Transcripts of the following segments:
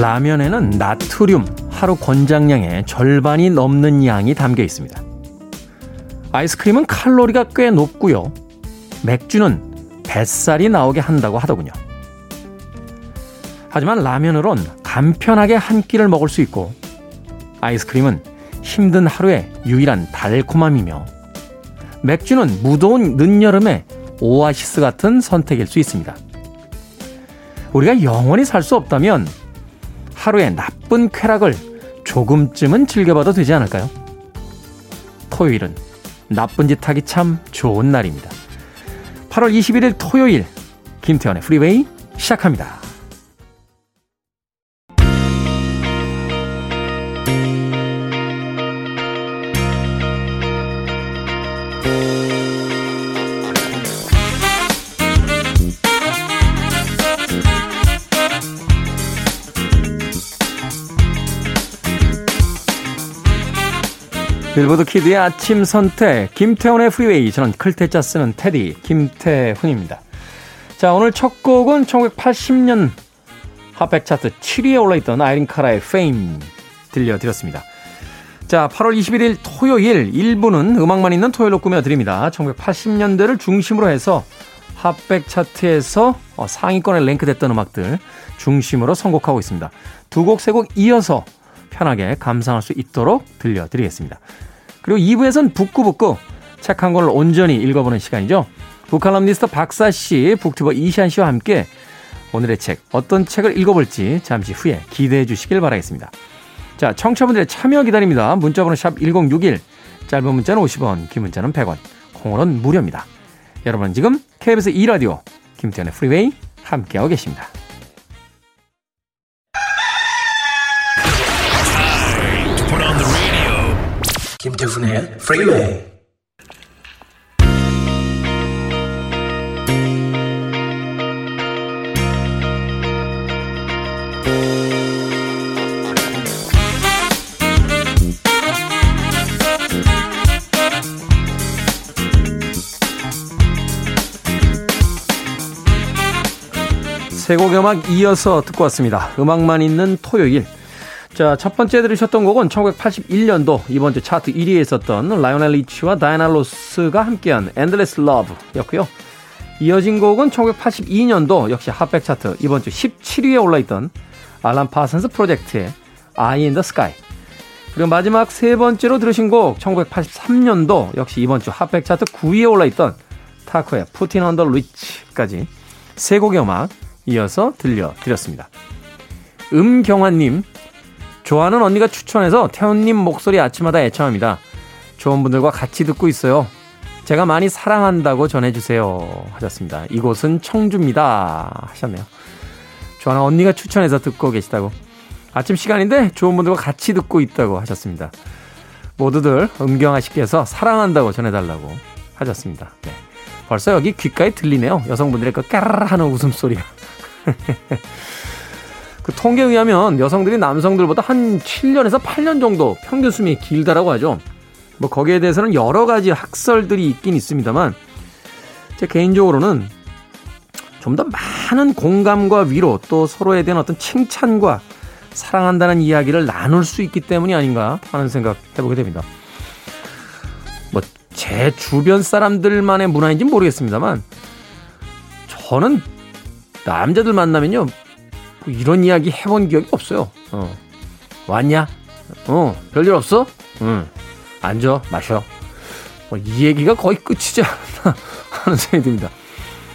라면에는 나트륨 하루 권장량의 절반이 넘는 양이 담겨 있습니다. 아이스크림은 칼로리가 꽤 높고요. 맥주는 뱃살이 나오게 한다고 하더군요. 하지만 라면으론 간편하게 한 끼를 먹을 수 있고 아이스크림은 힘든 하루의 유일한 달콤함이며 맥주는 무더운 늦여름의 오아시스 같은 선택일 수 있습니다. 우리가 영원히 살 수 없다면 하루의 나쁜 쾌락을 조금쯤은 즐겨봐도 되지 않을까요? 토요일은 나쁜 짓 하기 참 좋은 날입니다. 8월 21일 토요일 김태현의 프리웨이 시작합니다. 빌보드 kid의 아침 선택 김태훈의 Freeway 저는 클 태 자 쓰는 DJ 김태훈입니다. 자 오늘 첫 곡은 1980년 핫백 차트 7위에 올라있던 아이린 카라의 Fame 들려드렸습니다. 자 8월 21일 토요일 1부는 음악만 있는 토요일로 꾸며드립니다. 1980년대를 중심으로 해서 핫백 차트에서 어, 상위권에 랭크됐던 음악들 중심으로 선곡하고 있습니다. 두 곡, 세 곡 이어서 편하게 감상할 수 있도록 들려드리겠습니다. 그리고 2부에서는 북구북구 책한 권을 온전히 읽어보는 시간이죠. 북칼럼니스트 박사 씨, 북튜버 이시안 씨와 함께 오늘의 책, 어떤 책을 읽어볼지 잠시 후에 기대해 주시길 바라겠습니다. 자, 청취자분들의 참여 기다립니다. 문자번호 샵 1061, 짧은 문자는 50원, 긴 문자는 100원, 콩으로는 무료입니다. 여러분은 지금 KBS 2라디오 김태현의 프리웨이 함께하고 계십니다. 김태훈의 프리웨이 세곡 음악 이어서 듣고 왔습니다. 음악만 있는 토요일 자, 첫 번째 들으셨던 곡은 1981년도 이번 주 차트 1위에 있었던 라이오넬 리치와 다이나 로스가 함께한 Endless Love였고요. 이어진 곡은 1982년도 역시 핫백 차트 이번 주 17위에 올라있던 알란 파슨스 프로젝트의 Eye in the Sky. 그리고 마지막 세 번째로 들으신 곡 1983년도 역시 이번 주 핫백 차트 9위에 올라있던 타코의 on the Reach까지 세 곡의 음악 이어서 들려드렸습니다. 음경환님 좋아하는 언니가 추천해서 태훈님 목소리 아침마다 애청합니다. 좋은 분들과 같이 듣고 있어요. 제가 많이 사랑한다고 전해주세요. 하셨습니다. 이곳은 청주입니다. 하셨네요. 좋아하는 언니가 추천해서 듣고 계시다고. 아침 시간인데 좋은 분들과 같이 듣고 있다고 하셨습니다. 모두들 음경아 씨께서 사랑한다고 전해달라고 하셨습니다. 네. 벌써 여기 귓가에 들리네요. 여성분들의 그 까르르 하는 웃음소리가. 그 통계에 의하면 여성들이 남성들보다 한 7년에서 8년 정도 평균 수명이 길다라고 하죠. 뭐 거기에 대해서는 여러 가지 학설들이 있긴 있습니다만 제 개인적으로는 좀 더 많은 공감과 위로 또 서로에 대한 어떤 칭찬과 사랑한다는 이야기를 나눌 수 있기 때문이 아닌가 하는 생각 해보게 됩니다. 뭐 제 주변 사람들만의 문화인지 모르겠습니다만 저는 남자들 만나면요 뭐 이런 이야기 해본 기억이 없어요. 어. 왔냐? 어, 별일 없어? 응. 앉아, 마셔. 뭐 이 얘기가 거의 끝이지 않나 하는 생각이 듭니다.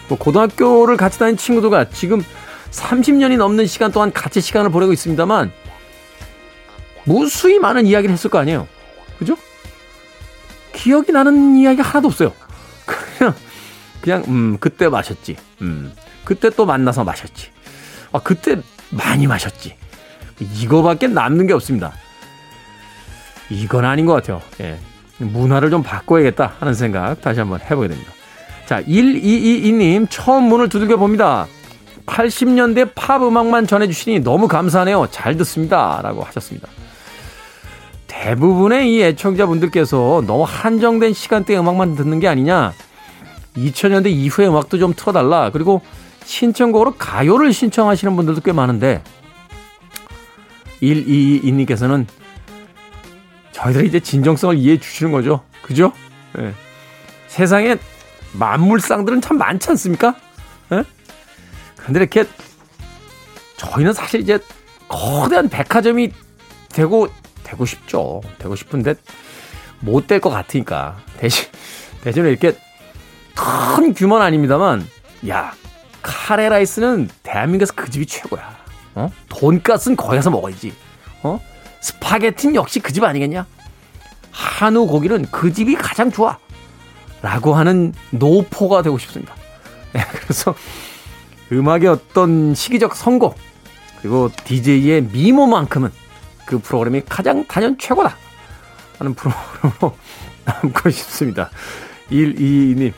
뭐 고등학교를 같이 다닌 친구들과 지금 30년이 넘는 시간 동안 같이 시간을 보내고 있습니다만 무수히 많은 이야기를 했을 거 아니에요. 그죠? 기억이 나는 이야기 하나도 없어요. 그냥 그냥 음 그때 마셨지. 음 그때 또 만나서 마셨지. 아, 그때 많이 마셨지. 이거밖에 남는 게 없습니다. 이건 아닌 것 같아요. 예. 문화를 좀 바꿔야겠다 하는 생각 다시 한번 해보게 됩니다. 자, 1222님 처음 문을 두들겨 봅니다. 80년대 팝 음악만 전해주시니 너무 감사하네요. 잘 듣습니다. 라고 하셨습니다. 대부분의 이 애청자분들께서 너무 한정된 시간대 음악만 듣는 게 아니냐. 2000년대 이후의 음악도 좀 틀어달라. 그리고 신청곡으로 가요를 신청하시는 분들도 꽤 많은데 122님께서는 저희들이 이제 진정성을 이해해 주시는 거죠. 그죠? 예. 세상에 만물상들은 참 많지 않습니까? 예? 그런데 이렇게 저희는 사실 이제 거대한 백화점이 되고 되고 싶죠. 되고 싶은데 못 될 것 같으니까 대신 대신에 이렇게 큰 규모는 아닙니다만 야 카레 라이스는 대한민국에서 그 집이 최고야. 어? 돈가스는 거기 가서 먹어야지. 어? 스파게티는 역시 그 집 아니겠냐? 한우 고기는 그 집이 가장 좋아. 라고 하는 노포가 되고 싶습니다. 네, 그래서 음악의 어떤 시기적 선곡, 그리고 DJ의 미모만큼은 그 프로그램이 가장 단연 최고다. 하는 프로그램으로 남고 싶습니다. 122님,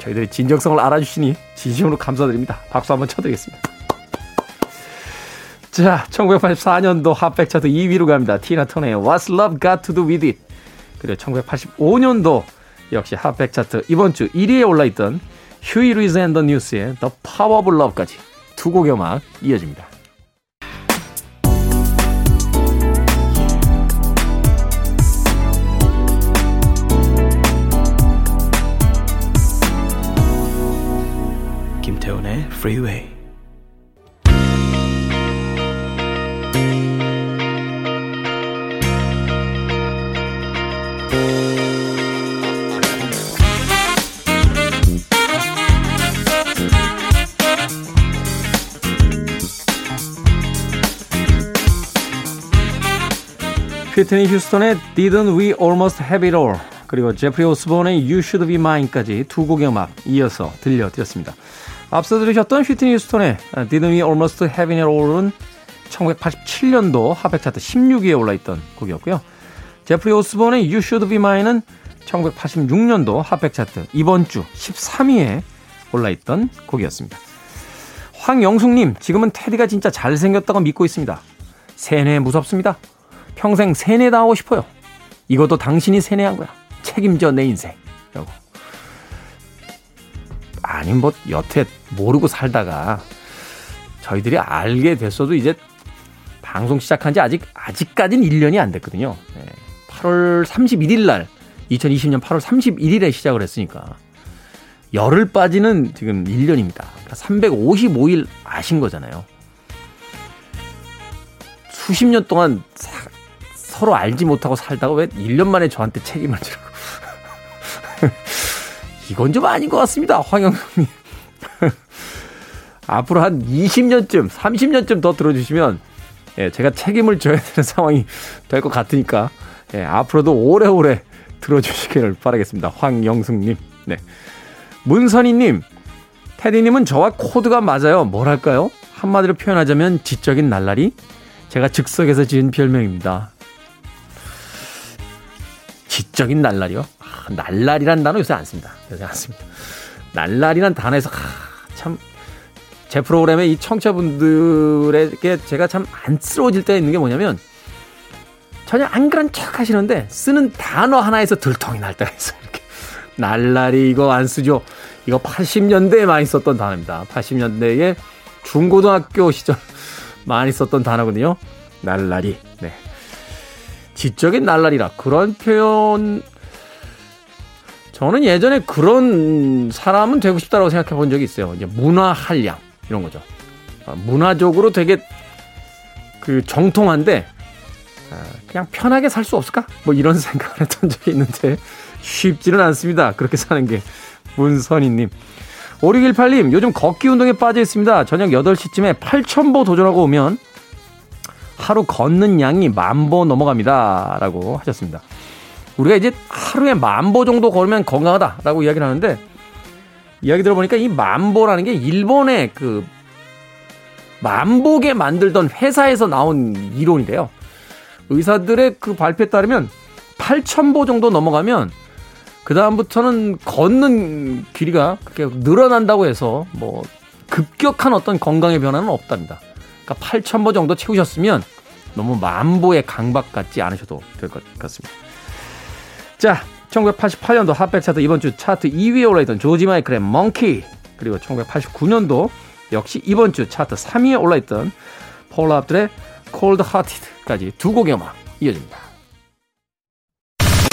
저희들의 진정성을 알아주시니 진심으로 감사드립니다. 박수 한번 쳐드리겠습니다. 자, 1984년도 핫백 차트 2위로 갑니다. 티나 터너의 What's Love Got to Do With It. 그리고 1985년도 역시 핫백 차트 이번 주 1위에 올라있던 Huey Lewis and the News의 The Power of Love까지 두 곡의 음악 이어집니다. Freeway 휘트니 휴스턴의 Didn't We Almost Have It All 그리고 제프리 오스본의 You Should Be Mine까지 두 곡의 음악 이어서 들려드렸습니다. 앞서 들으셨던 휘트니 휴스턴의 Didn't We Almost Have It All은 1987년도 핫백 차트 16위에 올라있던 곡이었고요. 제프리 오스본의 You Should Be Mine은 1986년도 핫백 차트 이번 주 13위에 올라있던 곡이었습니다. 황영숙님, 지금은 테디가 진짜 잘생겼다고 믿고 있습니다. 세뇌 무섭습니다. 평생 세뇌 당하고 싶어요. 이것도 당신이 세뇌한 거야. 책임져 내 인생. 라고. 아니, 뭐, 여태 모르고 살다가 저희들이 알게 됐어도 이제 방송 시작한 지 아직, 아직까지는 1년이 안 됐거든요. 8월 31일 날, 2020년 8월 31일에 시작을 했으니까. 열흘 빠지는 지금 1년입니다. 그러니까 355일 아신 거잖아요. 수십 년 동안 사, 서로 알지 못하고 살다가 왜 1년 만에 저한테 책임을 지라고. 이건 좀 아닌 것 같습니다. 황영성님. 앞으로 한 20년쯤, 30년쯤 더 들어주시면, 예, 제가 책임을 져야 되는 상황이 될 것 같으니까, 예, 앞으로도 오래오래 들어주시기를 바라겠습니다. 황영승님. 네. 문선희님, 테디님은 저와 코드가 맞아요. 뭐랄까요? 한마디로 표현하자면 지적인 날라리? 제가 즉석에서 지은 별명입니다. 지적인 날라리요? 아, 날라리란 단어 요새 안 씁니다. 요새 안 씁니다. 날라리란 단어에서 아, 참제 프로그램에 이 청취자분들에게 제가 참 안쓰러워질 때가 있는 게 뭐냐면 전혀 안 그런 척 하시는데 쓰는 단어 하나에서 들통이 날 때가 있어요. 이렇게 날라리 이거 안 쓰죠. 이거 80년대에 많이 썼던 단어입니다. 80년대에 중고등학교 시절 많이 썼던 단어거든요. 날라리. 네. 지적인 날라리라 그런 표현 저는 예전에 그런 사람은 되고 싶다라고 생각해 본 적이 있어요. 이제 문화 한량 이런 거죠. 아, 문화적으로 되게 그 정통한데 아, 그냥 편하게 살 수 없을까? 뭐 이런 생각을 했던 적이 있는데 쉽지는 않습니다. 그렇게 사는 게 문선희님. 5618님, 요즘 걷기 운동에 빠져 있습니다. 저녁 8시쯤에 8,000보 도전하고 오면 하루 걷는 양이 만보 넘어갑니다. 라고 하셨습니다. 우리가 이제 하루에 만보 정도 걸으면 건강하다라고 이야기를 하는데 이야기 들어보니까 이 만보라는 게 일본의 그 만보게 만들던 회사에서 나온 이론이래요. 의사들의 그 발표에 따르면 8,000보 정도 넘어가면 그다음부터는 걷는 길이가 그렇게 늘어난다고 해서 뭐 급격한 어떤 건강의 변화는 없답니다. 그러니까 8,000보 정도 채우셨으면 너무 만보의 강박 같지 않으셔도 될 것 같습니다. 자, 1988년도 핫백 차트 이번 주 차트 2위에 올라있던 조지 마이클의 멍키 그리고 1989년도 역시 이번 주 차트 3위에 올라있던 폴라 압둘의 Cold Hearted까지 두 곡의 음악 이어집니다.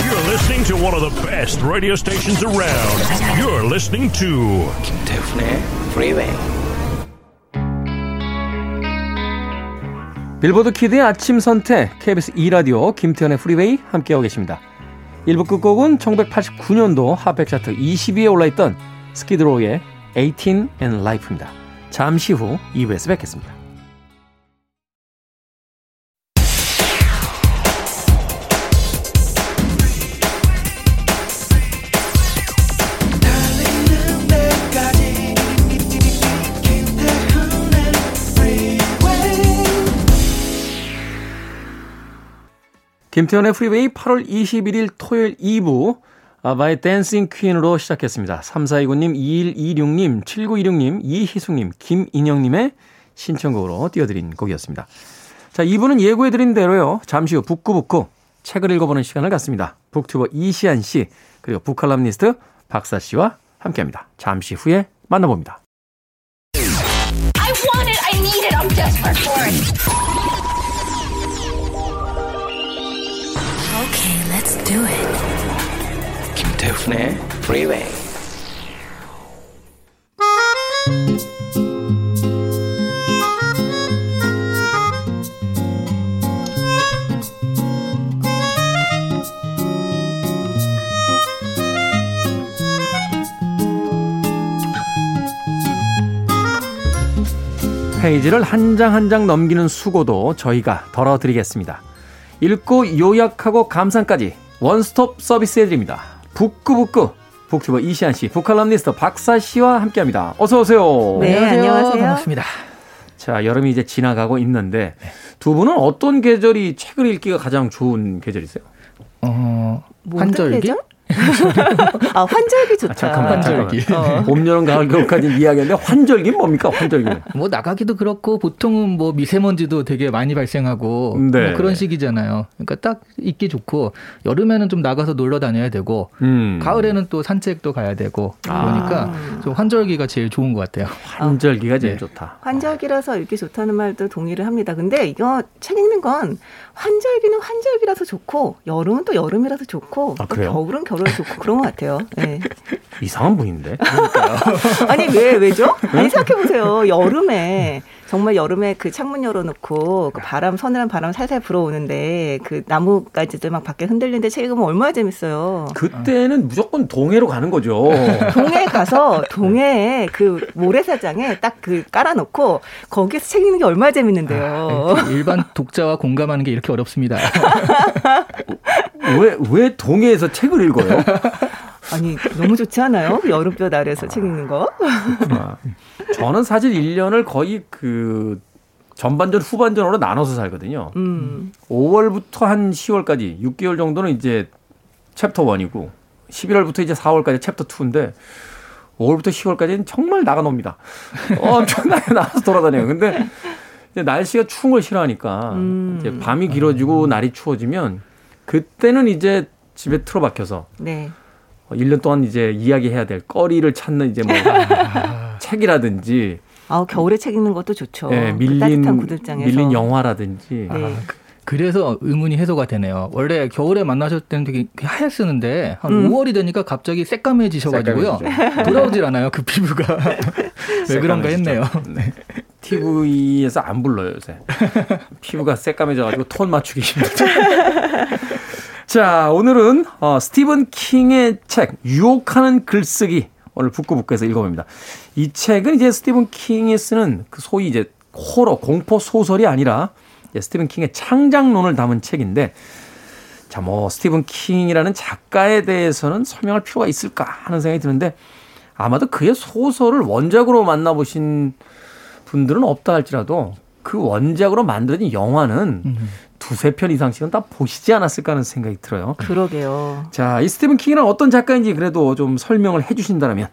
You're listening to one of the best radio stations around. You're listening to 김태훈의 Freeway. 빌보드 kid의 아침 선택 KBS 2 라디오 김태훈의 Freeway 함께하고 계십니다. 1부 끝곡은 1989년도 핫백 차트 20위에 올라있던 스키드로우의 18 and Life입니다. 잠시 후 2부에서 뵙겠습니다. 김태현의 프리웨이 8월 21일 토요일 2부 아바의 댄싱 퀸으로 시작했습니다. 3429님, 2126님, 7926님, 이희숙님, 김인영님의 신청곡으로 띄워드린 곡이었습니다. 자, 2부는 예고해드린 대로요. 잠시 후 북구북구 책을 읽어보는 시간을 갖습니다. 북튜버 이시안 씨, 그리고 북칼럼니스트 박사 씨와 함께합니다. 잠시 후에 만나봅니다. Do it. 김태훈의 Freeway. 페이지를 한 장 한 장 넘기는 수고도 저희가 덜어드리겠습니다. 읽고 요약하고 감상까지 원스톱 서비스 해드립니다. 북구북구 북튜버 이시안 씨, 북칼럼니스트 박사 씨와 함께합니다. 어서 오세요. 네, 안녕하세요. 반갑습니다. 자, 여름이 이제 지나가고 있는데 두 분은 어떤 계절이 책을 읽기가 가장 좋은 계절이세요? 어, 뭐 환절기? 계절? 아, 환절기 좋다. 아, 잠깐만, 환절기. 잠깐만. 봄, 여름, 가을, 겨울까지 이야기했는데 환절기 뭡니까? 환절기는? 뭐 나가기도 그렇고 보통은 뭐 미세먼지도 되게 많이 발생하고 네. 뭐 그런 시기잖아요. 그러니까 딱 있기 좋고 여름에는 좀 나가서 놀러 다녀야 되고 음. 가을에는 또 산책도 가야 되고 그러니까 좀 환절기가 제일 좋은 것 같아요. 환절기가 제일 네. 좋다. 환절기라서 읽기 좋다는 말도 동의를 합니다. 근데 이거 책 읽는 건 환절기는 환절기라서 좋고 여름은 또 여름이라서 좋고 아, 또? 겨울은 겨울 이라서 좋고 그런 것 같아요. 네. 이상한 분인데? 아니 왜 왜죠? 아니 생각해 보세요. 여름에 정말 여름에 그 창문 열어놓고 그 바람 서늘한 바람 살살 불어오는데 그 나뭇가지들 막 밖에 흔들리는데 책 읽으면 얼마나 재밌어요. 그때는 무조건 동해로 가는 거죠. 동해 가서 동해에 그 모래사장에 딱 그 깔아놓고 거기서 책 읽는 게 얼마나 재밌는데요. 네, 일반 독자와 공감하는 게 이렇게 어렵습니다. 왜, 왜 동해에서 책을 읽어요? 아니 너무 좋지 않아요? 그 여름볕 아래서 책 읽는 거. 아, 저는 사실 1년을 거의 그 전반전, 후반전으로 나눠서 살거든요. 음. 5월부터 한 10월까지 6개월 정도는 이제 챕터 1이고 11월부터 이제 4월까지 챕터 2인데 5월부터 10월까지는 정말 나가 놉니다. 엄청나게 나가서 돌아다녀요. 근데 이제 날씨가 추운 걸 싫어하니까 음. 이제 밤이 길어지고 날이 추워지면 그때는 이제 집에 틀어박혀서 네. 어, 1년 동안 이제 이야기해야 될 거리를 찾는 이제 뭐 책이라든지 아 겨울에 책 읽는 것도 좋죠. 예, 그 밀린 구들장에서. 밀린 영화라든지 네. 그래서 의문이 해소가 되네요. 원래 겨울에 만나실 때는 되게 하얗 쓰는데 한 음. 5월이 되니까 갑자기 새까매지셔가지고요. 돌아오질 않아요. 그 피부가 왜 그런가 했네요. 네. TV에서 안 불러요 요새. 피부가 새까매져가지고 톤 맞추기 힘들죠. 자 오늘은 어, 스티븐 킹의 책 유혹하는 글쓰기 오늘 북구북구에서 읽어봅니다. 이 책은 이제 스티븐 킹이 쓰는 그 소위 이제 호러 공포 소설이 아니라 스티븐 킹의 창작론을 담은 책인데 자 뭐 스티븐 킹이라는 작가에 대해서는 설명할 필요가 있을까 하는 생각이 드는데 아마도 그의 소설을 원작으로 만나보신 분들은 없다 할지라도 그 원작으로 만들어진 영화는 두세 편 이상씩은 다 보시지 않았을까 하는 생각이 들어요. 그러게요. 자, 이 스티븐 킹이란 어떤 작가인지 그래도 좀 설명을 해 주신다면.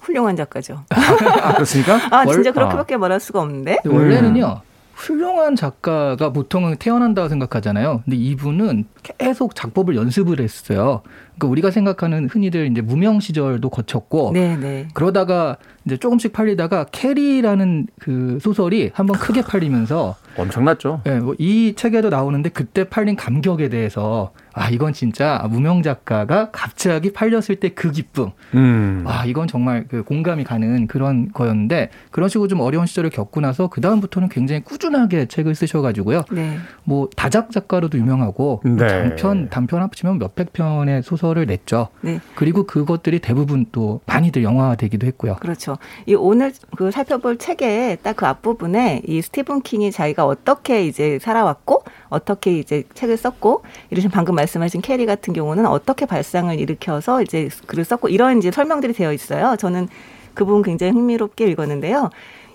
훌륭한 작가죠. 아, 그렇습니까? 아 진짜 월- 그렇게밖에 말할 수가 없는데. 원래는요. 훌륭한 작가가 보통은 태어난다고 생각하잖아요. 근데 이분은 계속 작법을 연습을 했어요. 그러니까 우리가 생각하는 흔히들 이제 무명 시절도 거쳤고 네, 네. 그러다가 이제 조금씩 팔리다가 캐리라는 그 소설이 한번 크게 팔리면서 엄청났죠. 네, 뭐 이 책에도 나오는데 그때 팔린 감격에 대해서 아 이건 진짜 무명 작가가 갑자기 팔렸을 때 그 기쁨. 음. 와 이건 정말 그 공감이 가는 그런 거였는데 그런 식으로 좀 어려운 시절을 겪고 나서 그 다음부터는 굉장히 꾸준하게 책을 쓰셔가지고요. 네. 뭐 다작 작가로도 유명하고 네. 단편 단편 합치면 몇백 편의 소설을 냈죠. 네. 그리고 그것들이 대부분 또 많이들 영화화되기도 했고요. 그렇죠. 이 오늘 그 살펴볼 책의 딱 그 앞부분에 이 스티븐 킹이 자기가 어떻게 이제 살아왔고 어떻게 이제 책을 썼고 이러신 방금 말씀하신 캐리 같은 경우는 어떻게 발상을 일으켜서 이제 글을 썼고 이런 이제 설명들이 되어 있어요. 저는 그 부분 굉장히 흥미롭게 읽었는데요.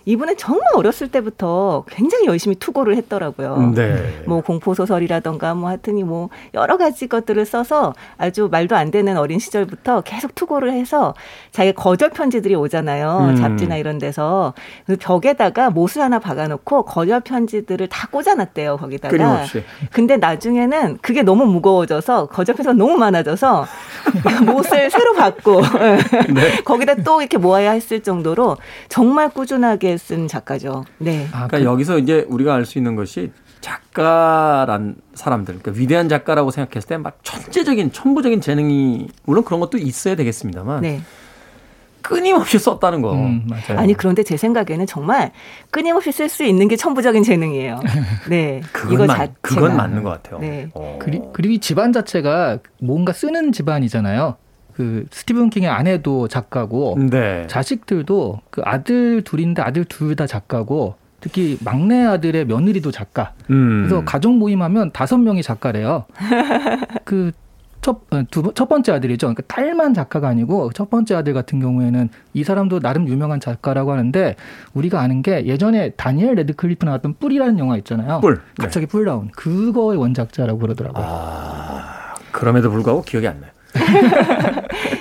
이분은 정말 어렸을 때부터 굉장히 열심히 투고를 했더라고요. 네. 뭐 공포 소설이라던가 뭐 하여튼이 뭐 여러 가지 것들을 써서 아주 말도 안 되는 어린 시절부터 계속 투고를 해서 자기 거절 편지들이 오잖아요. 음. 잡지나 이런 데서 그 벽에다가 못을 하나 박아놓고 거절 편지들을 다 꽂아놨대요 거기다가. 끊임없이. 근데 나중에는 그게 너무 무거워져서 거절 편지가 너무 많아져서 못을 새로 받고 네. 거기다 또 이렇게 모아야 했을 정도로 정말 꾸준하게 쓴 작가죠. 네. 아, 그러니까 여기서 이제 우리가 알 수 있는 것이 작가란 사람들, 그러니까 위대한 작가라고 생각했을 때 막 천재적인, 천부적인 재능이 물론 그런 것도 있어야 되겠습니다만 네. 끊임없이 썼다는 거. 음, 맞아요. 아니 그런데 제 생각에는 정말 끊임없이 쓸 수 있는 게 천부적인 재능이에요. 네, 그건, 맞, 자체가. 그건 맞는 것 같아요. 네. 어. 그리, 그리고 이 집안 자체가 뭔가 쓰는 집안이잖아요. 그 스티븐 킹의 아내도 작가고 네. 자식들도 그 아들 둘인데 아들 둘 다 작가고 특히 막내 아들의 며느리도 작가. 음. 그래서 가족 모임하면 다섯 명이 작가래요. 그 첫, 어, 두, 번- 첫 번째 아들이죠. 그러니까 딸만 작가가 아니고 첫 번째 아들 같은 경우에는 이 사람도 나름 유명한 작가라고 하는데 우리가 아는 게 예전에 다니엘 레드클리프 나왔던 뿔이라는 영화 있잖아요. 뿔. 네. 갑자기 뿔 나온 그거의 원작자라고 그러더라고요. 아, 그럼에도 불구하고 기억이 안 나요.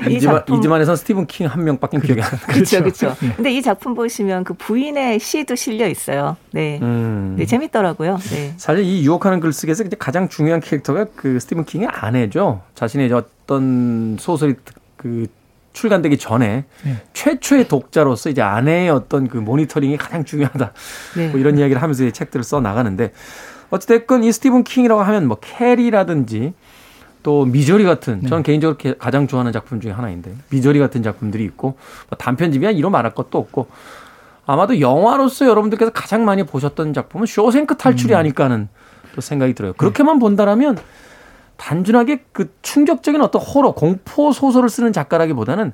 이 작품- 이 집안에선 스티븐 킹 한 명밖에 기억이 안 나요. 그렇죠, 그렇죠. 근데 이 작품 보시면 그 부인의 시도 실려 있어요. 네, 음. 네 재밌더라고요. 네, 사실 이 유혹하는 글쓰기에서 이제 가장 중요한 캐릭터가 그 스티븐 킹의 아내죠. 자신의 어떤 소설이 그 출간되기 전에 네. 최초의 독자로서 이제 아내의 어떤 그 모니터링이 가장 중요하다. 네. 뭐 이런 이야기를 하면서 이 책들을 써 나가는데 어찌됐건 이 스티븐 킹이라고 하면 뭐 캐리라든지 또 미저리 같은 저는 개인적으로 게- 가장 좋아하는 작품 중에 하나인데 미저리 같은 작품들이 있고 뭐 단편집이야 이로 말할 것도 없고 아마도 영화로서 여러분들께서 가장 많이 보셨던 작품은 쇼생크 탈출이 아닐까 하는 또 생각이 들어요. 그렇게만 본다라면 단순하게 그 충격적인 어떤 호러, 공포 소설을 쓰는 작가라기보다는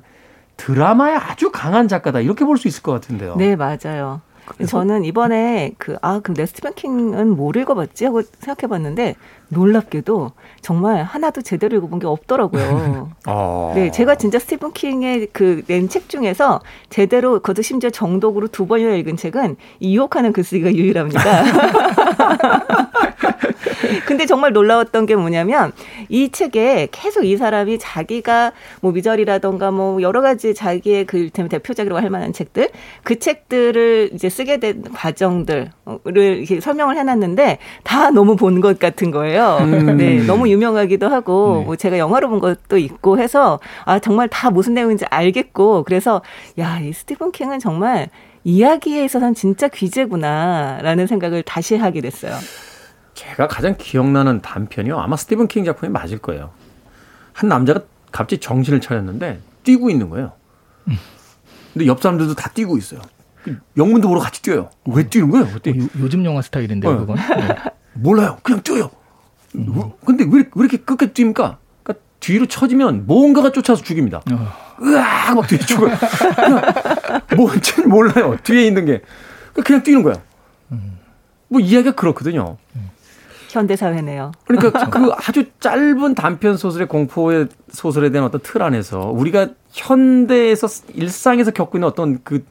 드라마에 아주 강한 작가다 이렇게 볼 수 있을 것 같은데요. 네 맞아요. 저는 이번에 그 아 그럼 내 스티븐 킹은 뭘 읽어봤지 하고 생각해봤는데 놀랍게도 정말 하나도 제대로 읽어본 게 없더라고요. 어. 네, 제가 진짜 스티븐 킹의 그 낸 책 중에서 제대로 그것도 심지어 정독으로 두 번이나 읽은 책은 이 유혹하는 글쓰기가 유일합니다. 근데 정말 놀라웠던 게 뭐냐면 이 책에 계속 이 사람이 자기가 뭐 미절이라던가 뭐 여러 가지 자기의 그 이를테면 대표작이라고 할 만한 책들 그 책들을 이제 쓰게 된 과정들을 이렇게 설명을 해놨는데 다 너무 본 것 같은 거예요. 네, 너무 유명하기도 하고 네. 뭐 제가 영화로 본 것도 있고 해서 아 정말 다 무슨 내용인지 알겠고 그래서 야 이 스티븐 킹은 정말 이야기에 있어서는 진짜 귀재구나라는 생각을 다시 하게 됐어요. 제가 가장 기억나는 단편이요. 아마 스티븐 킹 작품이 맞을 거예요. 한 남자가 갑자기 정신을 차렸는데 뛰고 있는 거예요. 근데 옆 사람들도 다 뛰고 있어요. 영문도 모르고 같이 뛰어요. 왜 뛰는 거예요? 그때 요, 요즘 영화 스타일인데요, 어. 그건. 네. 몰라요. 그냥 뛰어요. 근데 왜, 왜 이렇게 끝까지 뛰니까? 그러니까 뒤로 쳐지면 뭔가가 쫓아서 죽입니다. 어. 으악! 막 뒤에 죽어요. 뭔지는 몰라요. 뒤에 있는 게. 그냥 뛰는 거야. 뭐 이야기가 그렇거든요. 현대 사회네요. 그러니까 그 아주 짧은 단편 소설의 공포의 소설에 대한 어떤 틀 안에서 우리가 현대에서 일상에서 겪고 있는 어떤 그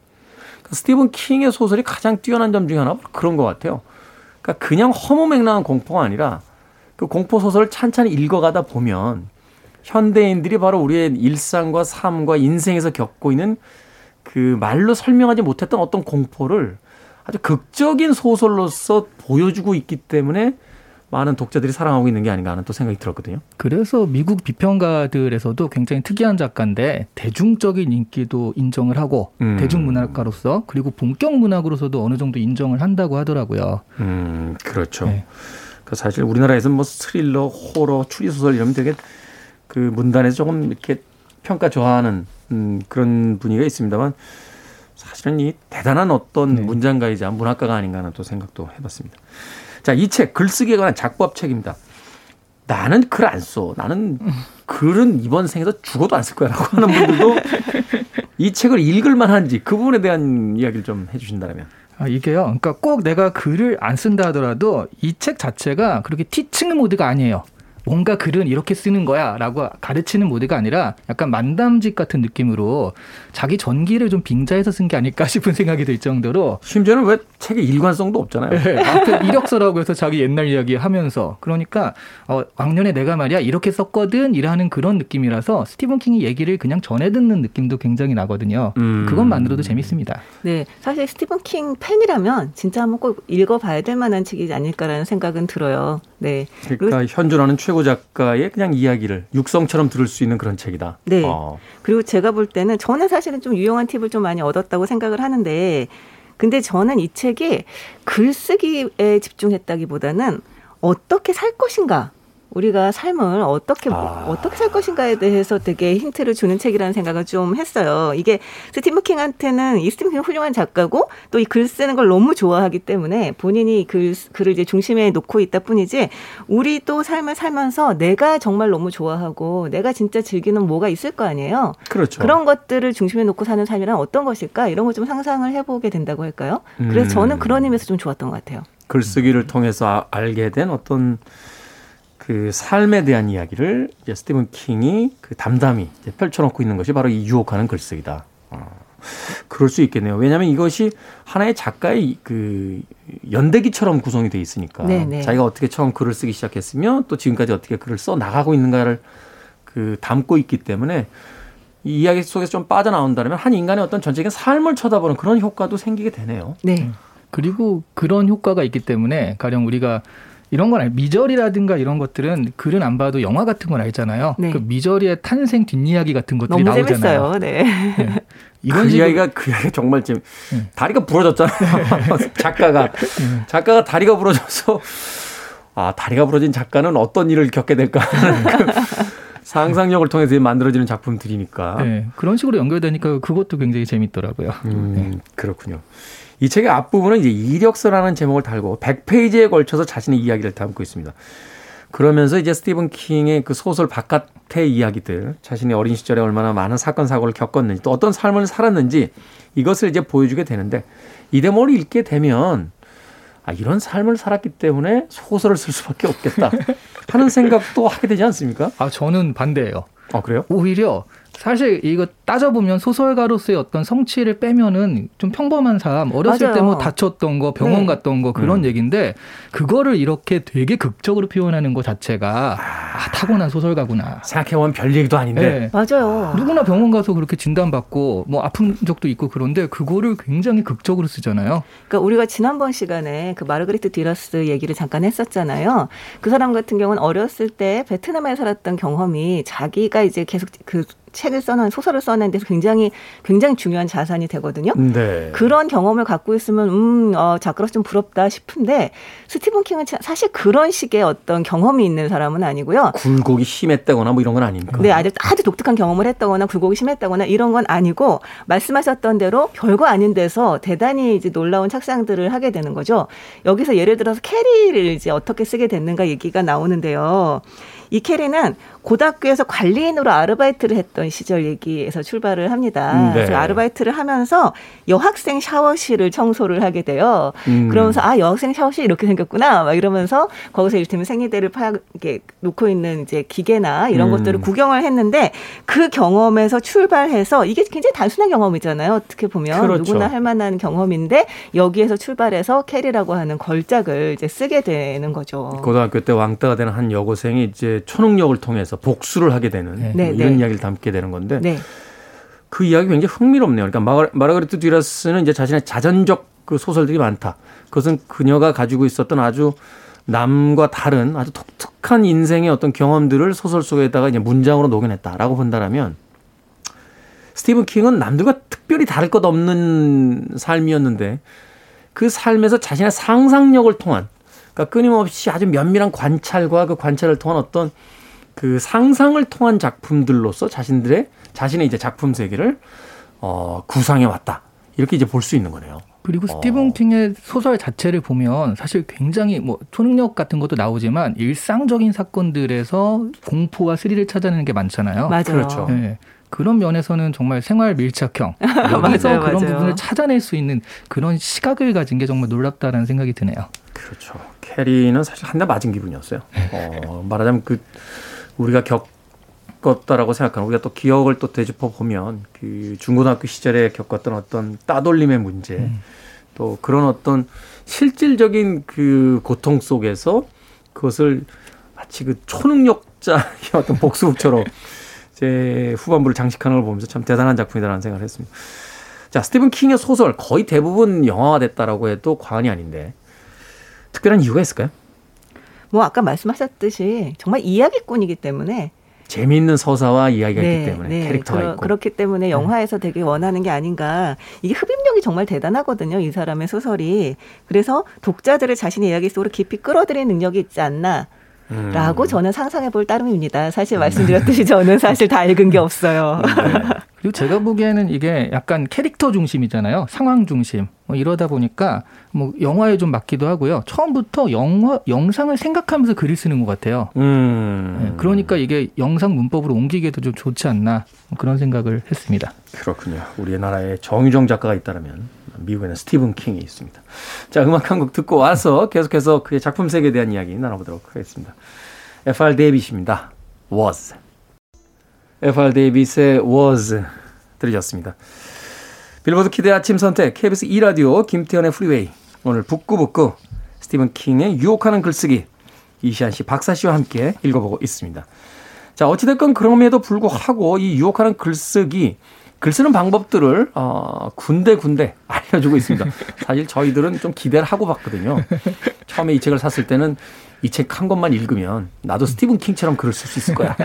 스티븐 킹의 소설이 가장 뛰어난 점 중에 하나가 그런 것 같아요. 그러니까 그냥 허무맹랑한 공포가 아니라 그 공포 소설을 찬찬히 읽어가다 보면 현대인들이 바로 우리의 일상과 삶과 인생에서 겪고 있는 그 말로 설명하지 못했던 어떤 공포를 아주 극적인 소설로서 보여주고 있기 때문에 많은 독자들이 사랑하고 있는 게 아닌가 하는 또 생각이 들었거든요. 그래서 미국 비평가들에서도 굉장히 특이한 작가인데 대중적인 인기도 인정을 하고 음. 대중문학가로서 그리고 본격 문학으로서도 어느 정도 인정을 한다고 하더라고요. 음, 그렇죠. 네. 그 사실 우리나라에서는 뭐 스릴러, 호러, 추리소설 이러면 되게 그 문단에서 조금 이렇게 평가 좋아하는 음, 그런 분위기가 있습니다만 사실은 이 대단한 어떤 네. 문장가이자 문학가가 아닌가 하는 또 생각도 해봤습니다. 자, 이 책 글쓰기에 관한 작법 책입니다. 나는 글 안 써. 나는 글은 이번 생에서 죽어도 안 쓸 거야라고 하는 분들도 이 책을 읽을 만한지 그 부분에 대한 이야기를 좀 해주신다면. 아, 이게요. 그러니까 꼭 내가 글을 안 쓴다 하더라도 이 책 자체가 그렇게 티칭 모드가 아니에요. 뭔가 글은 이렇게 쓰는 거야 라고 가르치는 모드가 아니라 약간 만담집 같은 느낌으로 자기 전기를 좀 빙자해서 쓴 게 아닐까 싶은 생각이 들 정도로 심지어는 왜 책에 일관성도 없잖아요. 네, 앞에 이력서라고 해서 자기 옛날 이야기 하면서 그러니까 어, 왕년에 내가 말이야 이렇게 썼거든 이라는 그런 느낌이라서 스티븐 킹이 얘기를 그냥 전해 듣는 느낌도 굉장히 나거든요. 음. 그것만으로도 재밌습니다. 네, 사실 스티븐 킹 팬이라면 진짜 한번 꼭 읽어봐야 될 만한 책이지 않을까라는 생각은 들어요. 네. 그러니까 현존하는 최고 작가의 그냥 이야기를 육성처럼 들을 수 있는 그런 책이다. 네. 어. 그리고 제가 볼 때는 저는 사실은 좀 유용한 팁을 좀 많이 얻었다고 생각을 하는데 근데 저는 이 책이 글쓰기에 집중했다기보다는 어떻게 살 것인가 우리가 삶을 어떻게 아. 어떻게 살 것인가에 대해서 되게 힌트를 주는 책이라는 생각을 좀 했어요. 이게 스티븐 킹한테는 이 스티븐 킹 훌륭한 작가고 또 이 글 쓰는 걸 너무 좋아하기 때문에 본인이 글 글을 이제 중심에 놓고 있다 뿐이지 우리도 삶을 살면서 내가 정말 너무 좋아하고 내가 진짜 즐기는 뭐가 있을 거 아니에요. 그렇죠. 그런 것들을 중심에 놓고 사는 삶이란 어떤 것일까 이런 걸 좀 상상을 해보게 된다고 할까요? 그래서 음. 저는 그런 의미에서 좀 좋았던 것 같아요. 글쓰기를 통해서 아- 알게 된 어떤 그 삶에 대한 이야기를 이제 스티븐 킹이 그 담담히 이제 펼쳐놓고 있는 것이 바로 이 유혹하는 글쓰기다. 어, 그럴 수 있겠네요. 왜냐하면 이것이 하나의 작가의 그 연대기처럼 구성이 돼 있으니까 네, 네. 자기가 어떻게 처음 글을 쓰기 시작했으며 또 지금까지 어떻게 글을 써 나가고 있는가를 그 담고 있기 때문에 이 이야기 속에서 좀 빠져나온다면 한 인간의 어떤 전체적인 삶을 쳐다보는 그런 효과도 생기게 되네요. 네. 그리고 그런 효과가 있기 때문에 가령 우리가 이런 건 아니- 미저리라든가 이런 것들은 글은 안 봐도 영화 같은 건 알잖아요. 네. 그 미저리의 탄생 뒷이야기 같은 것들이 너무 나오잖아요. 재밌어요. 네. 네. 이런 그 식으로 이야기가 그 이야기가 정말 지금 네. 다리가 부러졌잖아요. 작가가 작가가 다리가 부러져서 아 다리가 부러진 작가는 어떤 일을 겪게 될까 하는 그 상상력을 통해서 만들어지는 작품들이니까. 네, 그런 식으로 연결되니까 그것도 굉장히 재밌더라고요. 음, 그렇군요. 이 책의 앞부분은 이제 이력서라는 제목을 달고 100페이지에 걸쳐서 자신의 이야기를 담고 있습니다. 그러면서 이제 스티븐 킹의 그 소설 바깥의 이야기들, 자신의 어린 시절에 얼마나 많은 사건 사고를 겪었는지, 또 어떤 삶을 살았는지 이것을 이제 보여주게 되는데 이 대목을 읽게 되면 아 이런 삶을 살았기 때문에 소설을 쓸 수밖에 없겠다 하는 생각도 하게 되지 않습니까? 아 저는 반대예요. 아 그래요? 오히려 사실 이거 따져보면 소설가로서의 어떤 성취를 빼면은 좀 평범한 삶, 어렸을. 때 뭐 다쳤던 거, 병원 네. 갔던 거 그런 음. 얘기인데 그거를 이렇게 되게 극적으로 표현하는 것 자체가 아, 타고난 소설가구나. 생각해보면 별 얘기도 아닌데 네. 맞아요. 누구나 병원 가서 그렇게 진단받고 뭐 아픈 적도 있고 그런데 그거를 굉장히 극적으로 쓰잖아요. 그러니까 우리가 지난번 시간에 그 마르그리트 디라스 얘기를 잠깐 했었잖아요. 그 사람 같은 경우는 어렸을 때 베트남에 살았던 경험이 자기가 이제 계속 그 책을 써낸 소설을 써낸 데서 굉장히 굉장히 중요한 자산이 되거든요. 네. 그런 경험을 갖고 있으면 음 어, 작가로서 좀 부럽다 싶은데 스티븐 킹은 차- 사실 그런 식의 어떤 경험이 있는 사람은 아니고요. 굴곡이 심했다거나 뭐 이런 건 아니니까. 네, 아주 아주 독특한 경험을 했다거나 굴곡이 심했다거나 이런 건 아니고 말씀하셨던 대로 별거 아닌 데서 대단히 이제 놀라운 착상들을 하게 되는 거죠. 여기서 예를 들어서 캐리를 이제 어떻게 쓰게 됐는가 얘기가 나오는데요. 이 캐리는 고등학교에서 관리인으로 아르바이트를 했던 시절 얘기에서 출발을 합니다. 음, 네. 아르바이트를 하면서 여학생 샤워실을 청소를 하게 돼요. 음. 그러면서 아 여학생 샤워실 이렇게 생겼구나 막 이러면서 거기서 이를테면 생리대를 파 이렇게 놓고 있는 이제 기계나 이런 음. 것들을 구경을 했는데 그 경험에서 출발해서 이게 굉장히 단순한 경험이잖아요. 어떻게 보면 그렇죠. 누구나 할 만한 경험인데 여기에서 출발해서 캐리라고 하는 걸작을 이제 쓰게 되는 거죠. 고등학교 때 왕따가 되는 한 여고생이 이제 초능력을 통해서 복수를 하게 되는 네. 뭐 네, 이런 네. 이야기를 담게 되는 건데 네. 그 이야기 굉장히 흥미롭네요. 그러니까 마르가리트 듀라스는 이제 자신의 자전적 그 소설들이 많다. 그것은 그녀가 가지고 있었던 아주 남과 다른 아주 독특한 인생의 어떤 경험들을 소설 속에다가 이제 문장으로 녹여냈다라고 본다라면 스티븐 킹은 남들과 특별히 다를 것 없는 삶이었는데 그 삶에서 자신의 상상력을 통한 그러니까 끊임없이 아주 면밀한 관찰과 그 관찰을 통한 어떤 그 상상을 통한 작품들로서 자신들의 자신의 이제 작품 세계를 어 구상해 왔다. 이렇게 이제 볼 수 있는 거네요. 그리고 어. 스티븐 킹의 소설 자체를 보면 사실 굉장히 뭐 초능력 같은 것도 나오지만 일상적인 사건들에서 공포와 스릴을 찾아내는 게 많잖아요. 맞아요. 그렇죠. 네. 그런 면에서는 정말 생활 밀착형 여기서 맞아요, 그런 맞아요. 부분을 찾아낼 수 있는 그런 시각을 가진 게 정말 놀랍다라는 생각이 드네요. 그렇죠. 캐리는 사실 한 대 맞은 기분이었어요. 어, 말하자면 그 우리가 겪었다라고 생각하는 우리가 또 기억을 또 되짚어 보면 그 중고등학교 시절에 겪었던 어떤 따돌림의 문제 또 그런 어떤 실질적인 그 고통 속에서 그것을 마치 그 초능력자의 어떤 복수극처럼 제 후반부를 장식하는 걸 보면서 참 대단한 작품이다라는 생각을 했습니다. 자, 스티븐 킹의 소설 거의 대부분 영화화 됐다라고 해도 과언이 아닌데 특별한 이유가 있을까요? 뭐 아까 말씀하셨듯이 정말 이야기꾼이기 때문에 재미있는 서사와 이야기가 있기 때문에 캐릭터가 네, 그러, 있고 그렇기 때문에 영화에서 되게 원하는 게 아닌가. 이게 흡입력이 정말 대단하거든요. 이 사람의 소설이. 그래서 독자들을 자신의 이야기 속으로 깊이 끌어들이는 능력이 있지 않나. 음. 라고 저는 상상해 볼 따름입니다. 사실 말씀드렸듯이 저는 사실 다 읽은 게 없어요. 네. 그리고 제가 보기에는 이게 약간 캐릭터 중심이잖아요. 상황 중심. 뭐 이러다 보니까 뭐 영화에 좀 맞기도 하고요. 처음부터 영화 영상을 생각하면서 글을 쓰는 것 같아요. 음. 네, 그러니까 이게 영상 문법으로 옮기기에도 좀 좋지 않나 뭐 그런 생각을 했습니다. 그렇군요. 우리나라에 정유정 작가가 있다면 미국에는 스티븐 킹이 있습니다. 자, 음악 한 곡 듣고 와서 계속해서 그의 작품 세계에 대한 이야기 나눠보도록 하겠습니다. F.R. 데이빗입니다. Words. F.R. 데이빗의 Words 들으셨습니다. 빌보드 kid 아침 선택 KBS 2라디오 김태훈의 Freeway 오늘 북구북구 스티븐 킹의 유혹하는 글쓰기 이시안 씨, 박사 씨와 함께 읽어보고 있습니다. 자, 어찌됐건 그럼에도 불구하고 이 유혹하는 글쓰기, 글 쓰는 방법들을, 어, 군데군데 알려주고 있습니다. 사실 저희들은 좀 기대를 하고 봤거든요. 처음에 이 책을 샀을 때는 이 책 한 권만 읽으면 나도 스티븐 킹처럼 글을 쓸 수 있을 거야.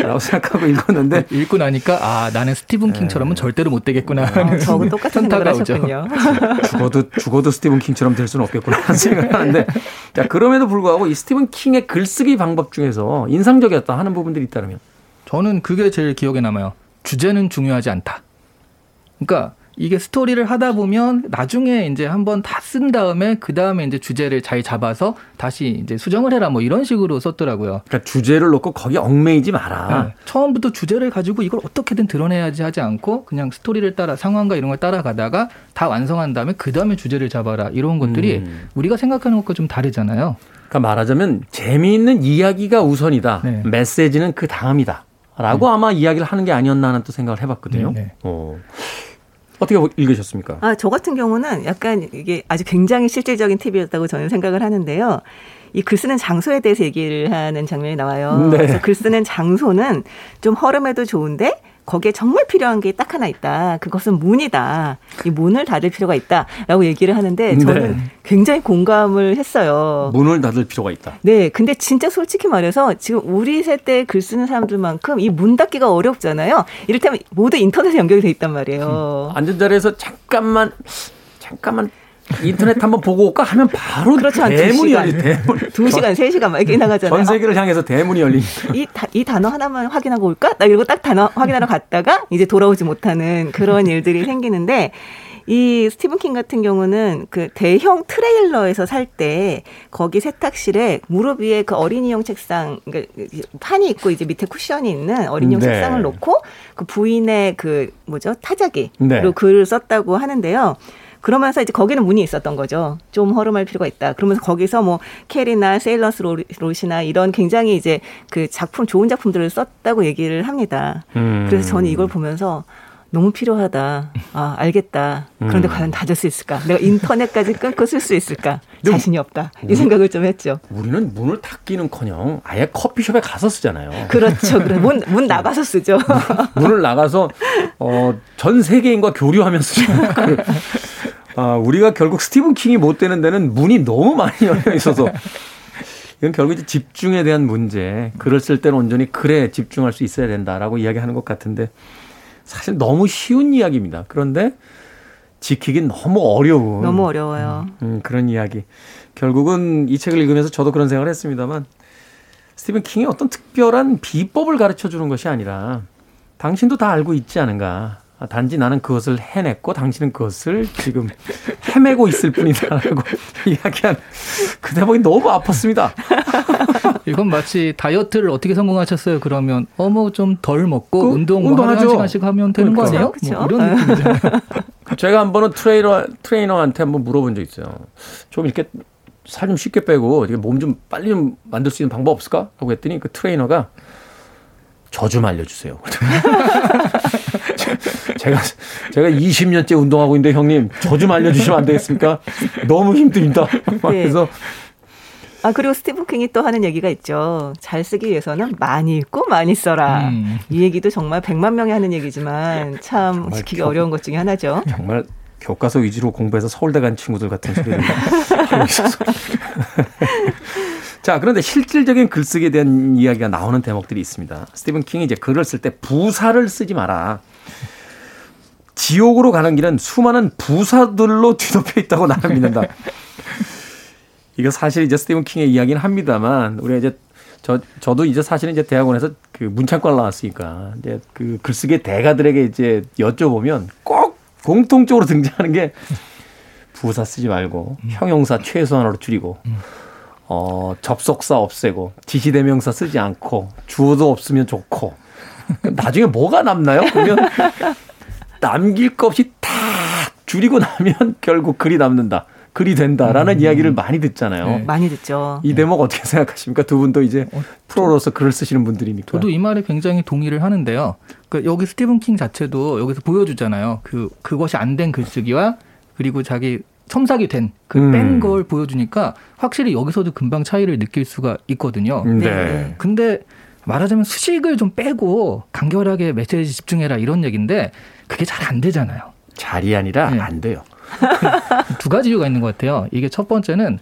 라고 생각하고 읽었는데 읽고 나니까 아 나는 스티븐 킹처럼은 절대로 못 되겠구나. 하는 저하고 똑같은 생각을. 하셨군요. 죽어도 죽어도 스티븐 킹처럼 될 수는 없겠구나 하는 생각을 하는데 자 그럼에도 불구하고 이 스티븐 킹의 글쓰기 방법 중에서 인상적이었다 하는 부분들이 있다면 저는 그게 제일 기억에 남아요. 주제는 중요하지 않다. 그러니까 이게 스토리를 하다 보면 나중에 이제 한번 다 쓴 다음에 그 다음에 이제 주제를 잘 잡아서 다시 이제 수정을 해라 뭐 이런 식으로 썼더라고요. 그러니까 주제를 놓고 거기 얽매이지 마라. 네. 처음부터 주제를 가지고 이걸 어떻게든 드러내야지 하지 않고 그냥 스토리를 따라 상황과 이런 걸 따라가다가 다 완성한 다음에 그 다음에 주제를 잡아라 이런 것들이 음. 우리가 생각하는 것과 좀 다르잖아요. 그러니까 말하자면 재미있는 이야기가 우선이다. 네. 메시지는 그 다음이다. 라고 아마 이야기를 하는 게 아니었나 하는 또 생각을 해봤거든요. 네, 네. 어. 어떻게 읽으셨습니까? 아, 저 같은 경우는 약간 이게 아주 굉장히 실질적인 팁이었다고 저는 생각을 하는데요. 이글 쓰는 장소에 대해서 얘기를 하는 장면이 나와요. 네. 그래서 글 쓰는 장소는 좀 허름해도 좋은데 거기에 정말 필요한 게 딱 하나 있다. 그것은 문이다. 이 문을 닫을 필요가 있다라고 얘기를 하는데 저는 네. 굉장히 공감을 했어요. 문을 닫을 필요가 있다. 네, 근데 진짜 솔직히 말해서 지금 우리 세대에 글 쓰는 사람들만큼 이 문 닫기가 어렵잖아요. 이를테면 모두 인터넷에 연결이 돼 있단 말이에요. 앉은 자리에서 잠깐만 잠깐만 인터넷 한번 보고 올까 하면 바로 그렇죠, 대문이. 열리 대문. 두 시간, 세 시간 막 이렇게 나가잖아요. 전 세계를 향해서 대문이 열리니까. 이, 다- 이 단어 하나만 확인하고 올까? 나 이러고 딱 단어 확인하러 갔다가 이제 돌아오지 못하는 그런 일들이 생기는데 이 스티븐 킹 같은 경우는 그 대형 트레일러에서 살 때 거기 세탁실에 무릎 위에 그 어린이용 책상 그러니까 판이 있고 이제 밑에 쿠션이 있는 어린이용 네. 책상을 놓고 그 부인의 그 뭐죠 타자기로 네. 글을 썼다고 하는데요. 그러면서 이제 거기는 문이 있었던 거죠. 좀 허름할 필요가 있다. 그러면서 거기서 뭐 캐리나 세일러스 로- 롯이나 이런 굉장히 이제 그 작품 좋은 작품들을 썼다고 얘기를 합니다. 음. 그래서 저는 이걸 보면서 너무 필요하다. 아, 알겠다. 그런데 음. 과연 닫을 수 있을까? 내가 인터넷까지 끊고 쓸 수 있을까? 자신이 없다. 이 생각을 좀 했죠. 우리는 문을 닫기는 커녕 아예 커피숍에 가서 쓰잖아요. 그렇죠. 그래. 문, 문 나가서 쓰죠. 문을 나가서 어, 전 세계인과 교류하면서 그, 아, 우리가 결국 스티븐 킹이 못 되는 데는 문이 너무 많이 열려 있어서 이건 결국 이제 집중에 대한 문제. 글을 쓸 때는 온전히 글에 집중할 수 있어야 된다라고 이야기하는 것 같은데 사실 너무 쉬운 이야기입니다. 그런데 지키긴 너무 어려운 너무 어려워요. 음, 그런 이야기. 결국은 이 책을 읽으면서 저도 그런 생각을 했습니다만 스티븐 킹이 어떤 특별한 비법을 가르쳐 주는 것이 아니라 당신도 다 알고 있지 않은가. 아, 단지 나는 그것을 해냈고 당신은 그것을 지금 헤매고 있을 뿐이다라고 이야기한 그 대목이 너무 아팠습니다. 이건 마치 다이어트를 어떻게 성공하셨어요? 그러면 어머 좀 덜 먹고 그 운동 뭐 하루에 한 운동하죠. 시간씩 하면 되는 거 그러니까. 아니에요? 그쵸. 뭐 이런 느낌이잖아요. 제가 한 번은 트레이너, 트레이너한테 한번 물어본 적 있어요. 좀 이렇게 살 좀 쉽게 빼고 몸 좀 빨리 좀 만들 수 있는 방법 없을까? 하고 했더니 그 트레이너가 저 좀 알려주세요. 제가, 제가 20년째 운동하고 있는데 형님, 저 좀 알려주시면 안 되겠습니까? 너무 힘듭니다. 그래서 아 그리고 스티븐 킹이 또 하는 얘기가 있죠. 잘 쓰기 위해서는 많이 읽고 많이 써라. 음. 이 얘기도 정말 100만 명이 하는 얘기지만 참 지키기 겨- 어려운 것 중에 하나죠. 정말 교과서 위주로 공부해서 서울대 간 친구들 같은 소리를 하고 있어서. 자, 그런데 실질적인 글쓰기에 대한 이야기가 나오는 대목들이 있습니다. 스티븐 킹이 이제 글을 쓸 때 부사를 쓰지 마라. 지옥으로 가는 길은 수많은 부사들로 뒤덮여 있다고 나는 믿는다. 이거 사실 이제 스티븐 킹의 이야기는 합니다만 우리가 이제 저 저도 이제 사실은 이제 대학원에서 그 문창과를 나왔으니까 이제 그 글쓰기 대가들에게 이제 여쭤보면 꼭 공통적으로 등장하는 게 부사 쓰지 말고 형용사 최소한으로 줄이고 어 접속사 없애고 지시대명사 쓰지 않고 주어도 없으면 좋고 나중에 뭐가 남나요? 그러면 남길 것 없이 다 줄이고 나면 결국 글이 남는다. 글이 된다라는 이야기를 많이 듣잖아요. 네. 많이 듣죠. 이 대목 어떻게 생각하십니까? 두 분도 이제 프로로서 글을 쓰시는 분들이니까. 저도 이 말에 굉장히 동의를 하는데요. 그 여기 스티븐 킹 자체도 여기서 보여주잖아요. 그 그것이 안 된 글쓰기와 그리고 자기 첨삭이 된 그뺀 음. 걸 보여주니까 확실히 여기서도 금방 차이를 느낄 수가 있거든요. 네. 네. 근데 말하자면 수식을 좀 빼고 간결하게 메시지 집중해라 이런 얘기인데 그게 잘 안 되잖아요. 잘이 아니라 네. 안 돼요. 두 가지 이유가 있는 것 같아요. 이게 첫 번째는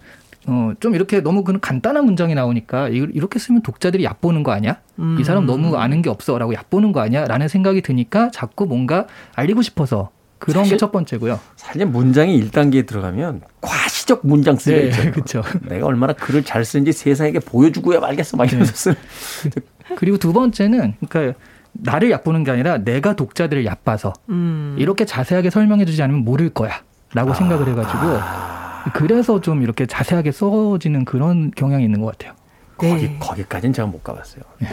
어, 좀 이렇게 너무 그 간단한 문장이 나오니까 이- 이렇게 쓰면 독자들이 얕보는 거 아니야? 음. 이 사람 너무 아는 게 없어라고 얕보는 거 아니야? 라는 생각이 드니까 자꾸 뭔가 알리고 싶어서 그런 게 첫 번째고요. 사실 문장이 1단계에 들어가면 과시적 문장 쓰게 네, 있잖아요. 그렇죠. 내가 얼마나 글을 잘 쓰는지 세상에게 보여주고야 말겠어. 막 이러면서 쓰는. 그리고 두 번째는 그러니까 나를 얕보는 게 아니라 내가 독자들을 얕봐서 음. 이렇게 자세하게 설명해주지 않으면 모를 거야라고 생각을 해가지고 그래서 좀 이렇게 자세하게 써지는 그런 경향이 있는 것 같아요. 거기, 네. 거기 까지는 제가 못 가봤어요.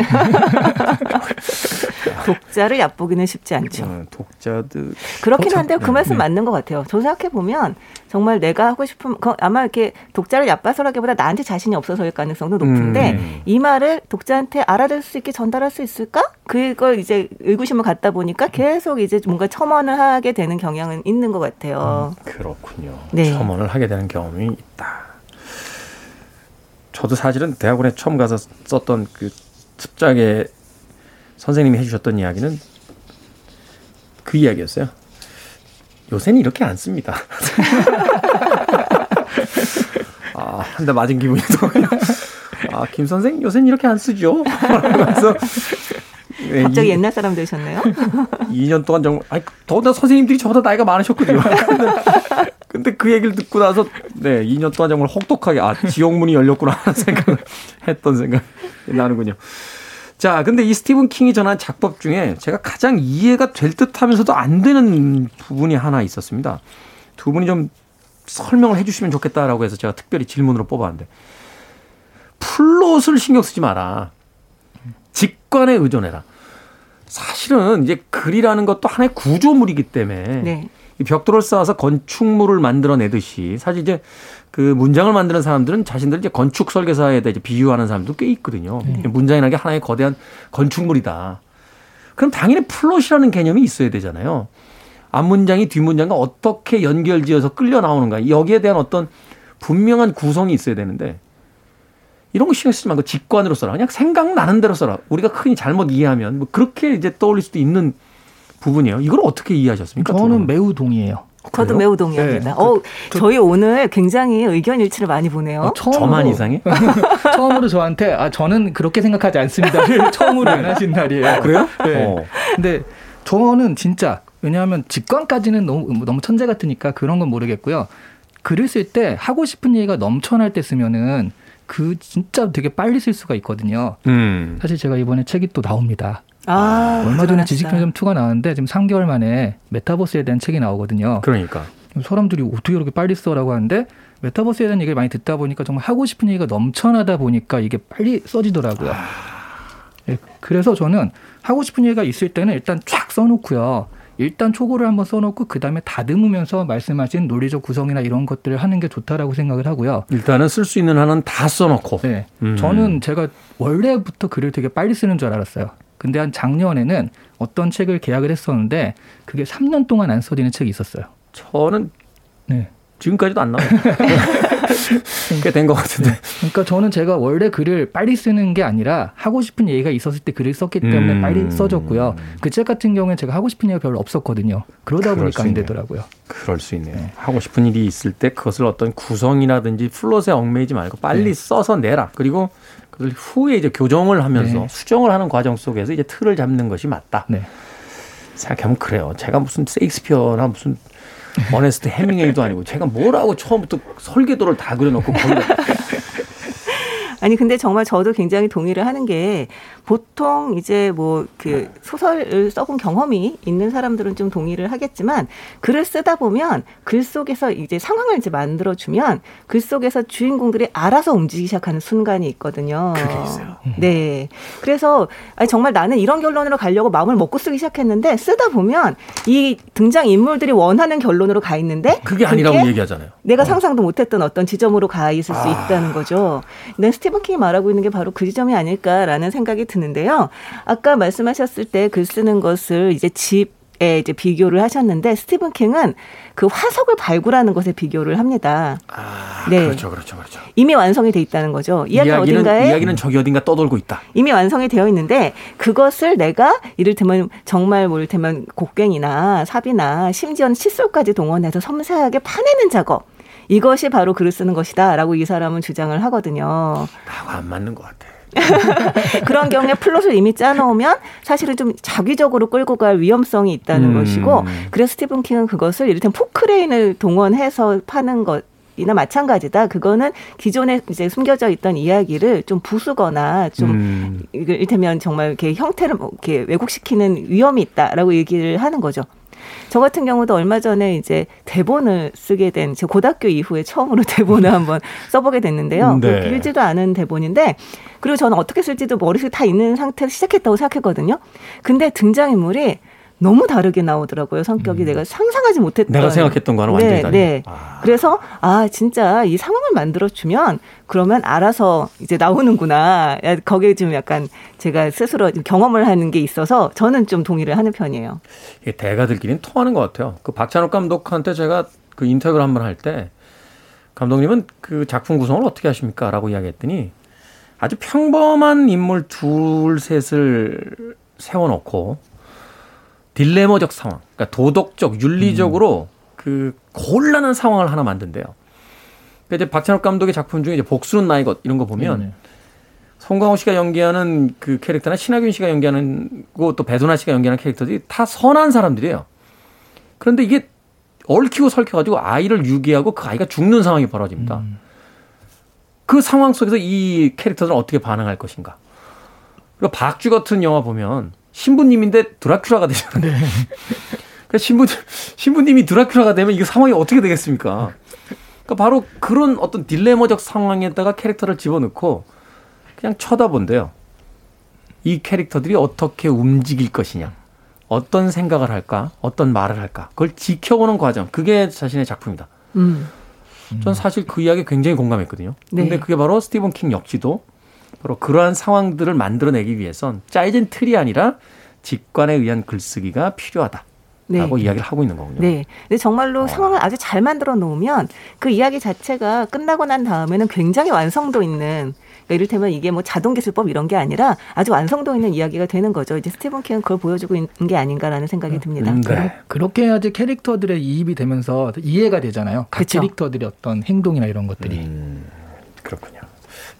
독자를 얕보기는 쉽지 않죠. 어, 독자들. 그렇긴 어, 한데 그 네, 말씀 네. 맞는 것 같아요. 저 생각해 보면 정말 내가 하고 싶은 그 아마 이렇게 독자를 얕봐서라기보다 나한테 자신이 없어서일 가능성도 높은데 음. 이 말을 독자한테 알아들 수 있게 전달할 수 있을까? 그걸 이제 의구심을 갖다 보니까 계속 이제 뭔가 첨언을 하게 되는 경향은 있는 것 같아요. 그렇군요. 네. 첨언을 하게 되는 경험이 있다. 저도 사실은 대학원에 처음 가서 썼던 그 습작에 선생님이 해주셨던 이야기는 그 이야기였어요. 요새는 이렇게 안 씁니다. 아, 한 대 맞은 기분이 들어요. 아, 김 선생 요새는 이렇게 안 쓰죠. 그래서 네, 갑자기 이- 옛날 사람 되셨네요. 2년 동안 정말 아니 더군다나 선생님들이 저보다 나이가 많으셨거든요. 근데, 근데 그 얘기를 듣고 나서 네 2년 동안 정말 혹독하게 아 지옥문이 열렸구나 하는 생각을 했던 생각이 나는군요. 자, 근데 이 스티븐 킹이 전한 작법 중에 제가 가장 이해가 될 듯하면서도 안 되는 부분이 하나 있었습니다. 두 분이 좀 설명을 해주시면 좋겠다라고 해서 제가 특별히 질문으로 뽑았는데 플롯을 신경 쓰지 마라. 직관에 의존해라. 사실은 이제 글이라는 것도 하나의 구조물이기 때문에 네. 이 벽돌을 쌓아서 건축물을 만들어내듯이 사실 이제 그 문장을 만드는 사람들은 자신들 이제 건축 설계사에다 이제 비유하는 사람도 꽤 있거든요. 문장이라는 게 하나의 거대한 건축물이다. 그럼 당연히 플롯이라는 개념이 있어야 되잖아요. 앞문장이 뒷문장과 어떻게 연결지어서 끌려 나오는가 여기에 대한 어떤 분명한 구성이 있어야 되는데 이런 거 신경 쓰지 말고 직관으로 써라. 그냥 생각나는 대로 써라. 우리가 흔히 잘못 이해하면 뭐 그렇게 이제 떠올릴 수도 있는 부분이에요. 이걸 어떻게 이해하셨습니까? 두 저는? 매우 동의해요. 저도 그래요? 매우 동의합니다. 네. 어, 저희 오늘 굉장히 의견 일치를 많이 보네요. 어, 처음으로, 저만 이상해? 처음으로 저한테 아 저는 그렇게 생각하지 않습니다를 처음으로 연하신 날이에요. 그래요? 네. 어. 근데 저는 진짜 왜냐하면 직관까지는 너무 너무 천재 같으니까 그런 건 모르겠고요. 글을 쓸 때 하고 싶은 얘기가 넘쳐날 때 쓰면은 그 진짜 되게 빨리 쓸 수가 있거든요. 음. 사실 제가 이번에 책이 또 나옵니다. 아, 얼마 전에. 지식편점 2가 나왔는데 지금 3개월 만에 메타버스에 대한 책이 나오거든요. 그러니까. 사람들이 어떻게 그렇게 빨리 써라고 하는데 메타버스에 대한 얘기를 많이 듣다 보니까 정말 하고 싶은 얘기가 넘쳐나다 보니까 이게 빨리 써지더라고요. 예, 그래서 저는 하고 싶은 얘기가 있을 때는 일단 쫙 써놓고요. 일단 초고를 한번 써놓고 그 다음에 다듬으면서 말씀하신 논리적 구성이나 이런 것들을 하는 게 좋다라고 생각을 하고요. 일단은 쓸 수 있는 한은 다 써놓고. 네, 음. 저는 제가 원래부터 글을 되게 빨리 쓰는 줄 알았어요. 근데 한 작년에는 어떤 책을 계약을 했었는데 그게 3년 동안 안 써지는 책이 있었어요. 저는 네. 지금까지도 안 나와요. 꽤 된 것 같은데. 그러니까 저는 제가 원래 글을 빨리 쓰는 게 아니라 하고 싶은 얘기가 있었을 때 글을 썼기 때문에 음. 빨리 써졌고요. 그 책 같은 경우에 제가 하고 싶은 얘기가 별로 없었거든요. 그러다 보니까 수 안. 되더라고요. 그럴 수 있네요. 하고 싶은 일이 있을 때 그것을 어떤 구성이라든지 플롯에 얽매이지 말고 빨리 네. 써서 내라. 그리고 그걸 후에 이제 교정을 하면서 네. 수정을 하는 과정 속에서 이제 틀을 잡는 것이 맞다. 네. 생각하면 그래요. 제가 무슨 세익스피어나 무슨 어네스트 해밍웨이도 아니고 제가 뭐라고 처음부터 설계도를 다 그려놓고 거기다 아니 근데 정말 저도 굉장히 동의를 하는 게 보통 이제 뭐 그 소설을 써본 경험이 있는 사람들은 좀 동의를 하겠지만 글을 쓰다 보면 글 속에서 이제 상황을 이제 만들어 주면 글 속에서 주인공들이 알아서 움직이기 시작하는 순간이 있거든요. 그게 있어요. 네. 그래서 아니 정말 나는 이런 결론으로 가려고 마음을 먹고 쓰기 시작했는데 쓰다 보면 이 등장 인물들이 원하는 결론으로 가 있는데 그게 아니라고 얘기하잖아요. 내가 상상도 못했던 어떤 지점으로 가 있을 수 있다는 거죠. 네, 스티븐 킹이 말하고 있는 게 바로 그 지점이 아닐까라는 생각이 드는데요. 아까 말씀하셨을 때 글 쓰는 것을 이제 집 에 이제 비교를 하셨는데 스티븐 킹은 그 화석을 발굴하는 것에 비교를 합니다. 아, 네. 그렇죠, 그렇죠, 그렇죠. 이미 완성이 돼 있다는 거죠. 이야기는, 이야기는 어딘가에 이야기는 저기 어딘가 떠돌고 있다. 이미 완성이 되어 있는데 그것을 내가 이를테면 정말 뭐 이를테면 곡괭이나 삽이나 심지어는 칫솔까지 동원해서 섬세하게 파내는 작업. 이것이 바로 글을 쓰는 것이다라고 이 사람은 주장을 하거든요. 나하고 안 맞는 것 같아. 그런 경우에 플롯을 이미 짜놓으면 사실은 좀 작위적으로 끌고 갈 위험성이 있다는 음. 것이고 그래서 스티븐 킹은 그것을 이를테면 포크레인을 동원해서 파는 것 이나 마찬가지다. 그거는 기존에 이제 숨겨져 있던 이야기를 좀 부수거나 좀 음. 이를테면 정말 이렇게 형태를 뭐 이렇게 왜곡시키는 위험이 있다라고 얘기를 하는 거죠. 저 같은 경우도 얼마 전에 이제 대본을 쓰게 된, 제 고등학교 이후에 처음으로 대본을 한번 써보게 됐는데요. 네. 그 길지도 않은 대본인데, 그리고 저는 어떻게 쓸지도 머릿속에 다 있는 상태로 시작했다고 생각했거든요. 근데 등장인물이 너무 다르게 나오더라고요. 성격이 내가 상상하지 못했던. 음. 내가 생각했던 거는 완전히 네, 다르네. 네. 아. 그래서 아 진짜 이 상황을 만들어 주면 그러면 알아서 이제 나오는구나. 야, 거기에 좀 약간 제가 스스로 좀 경험을 하는 게 있어서 저는 좀 동의를 하는 편이에요. 이게 대가들끼리는 통하는 것 같아요. 그 박찬욱 감독한테 제가 그 인터뷰를 한 번 할 때 감독님은 그 작품 구성을 어떻게 하십니까? 라고 이야기했더니 아주 평범한 인물 둘, 셋을 세워놓고 딜레머적 상황, 그러니까 도덕적, 윤리적으로 그 곤란한 상황을 하나 만든대요. 그러니까 이제 박찬욱 감독의 작품 중에 이제 복수는 나의 것 이런 거 보면 네, 네. 송강호 씨가 연기하는 그 캐릭터나 신하균 씨가 연기하는 거또 배두나 씨가 연기하는 캐릭터들이 다 선한 사람들이에요. 그런데 이게 얽히고 설켜가지고 아이를 유기하고 그 아이가 죽는 상황이 벌어집니다. 그 상황 속에서 이 캐릭터들은 어떻게 반응할 것인가. 그리고 박쥐 같은 영화 보면 신부님인데 드라큘라가 되잖아요. 그러니까 신부, 신부님이 드라큘라가 되면 이게 상황이 어떻게 되겠습니까? 그러니까 바로 그런 어떤 딜레머적 상황에다가 캐릭터를 집어넣고 그냥 쳐다본대요. 이 캐릭터들이 어떻게 움직일 것이냐. 어떤 생각을 할까? 어떤 말을 할까? 그걸 지켜보는 과정. 그게 자신의 작품이다. 음. 전 사실 그 이야기 굉장히 공감했거든요. 네. 근데 그게 바로 스티븐 킹 역시도 바로 그러한 상황들을 만들어내기 위해선 짜여진 틀이 아니라 직관에 의한 글쓰기가 필요하다. 라고 이야기를 하고 있는 거군요. 네. 근데 어. 정말로 상황을 아주 잘 만들어 놓으면 그 이야기 자체가 끝나고 난 다음에는 굉장히 완성도 있는 그러니까 이를테면 이게 뭐 자동 기술법 이런 게 아니라 아주 완성도 있는 이야기가 되는 거죠. 이제 스티븐 킹은 그걸 보여주고 있는 게 아닌가라는 생각이 듭니다. 음, 네. 그렇게 해야지 캐릭터들의 이입이 되면서 이해가 되잖아요. 각 그쵸. 캐릭터들의 어떤 행동이나 이런 것들이. 음, 그렇군요.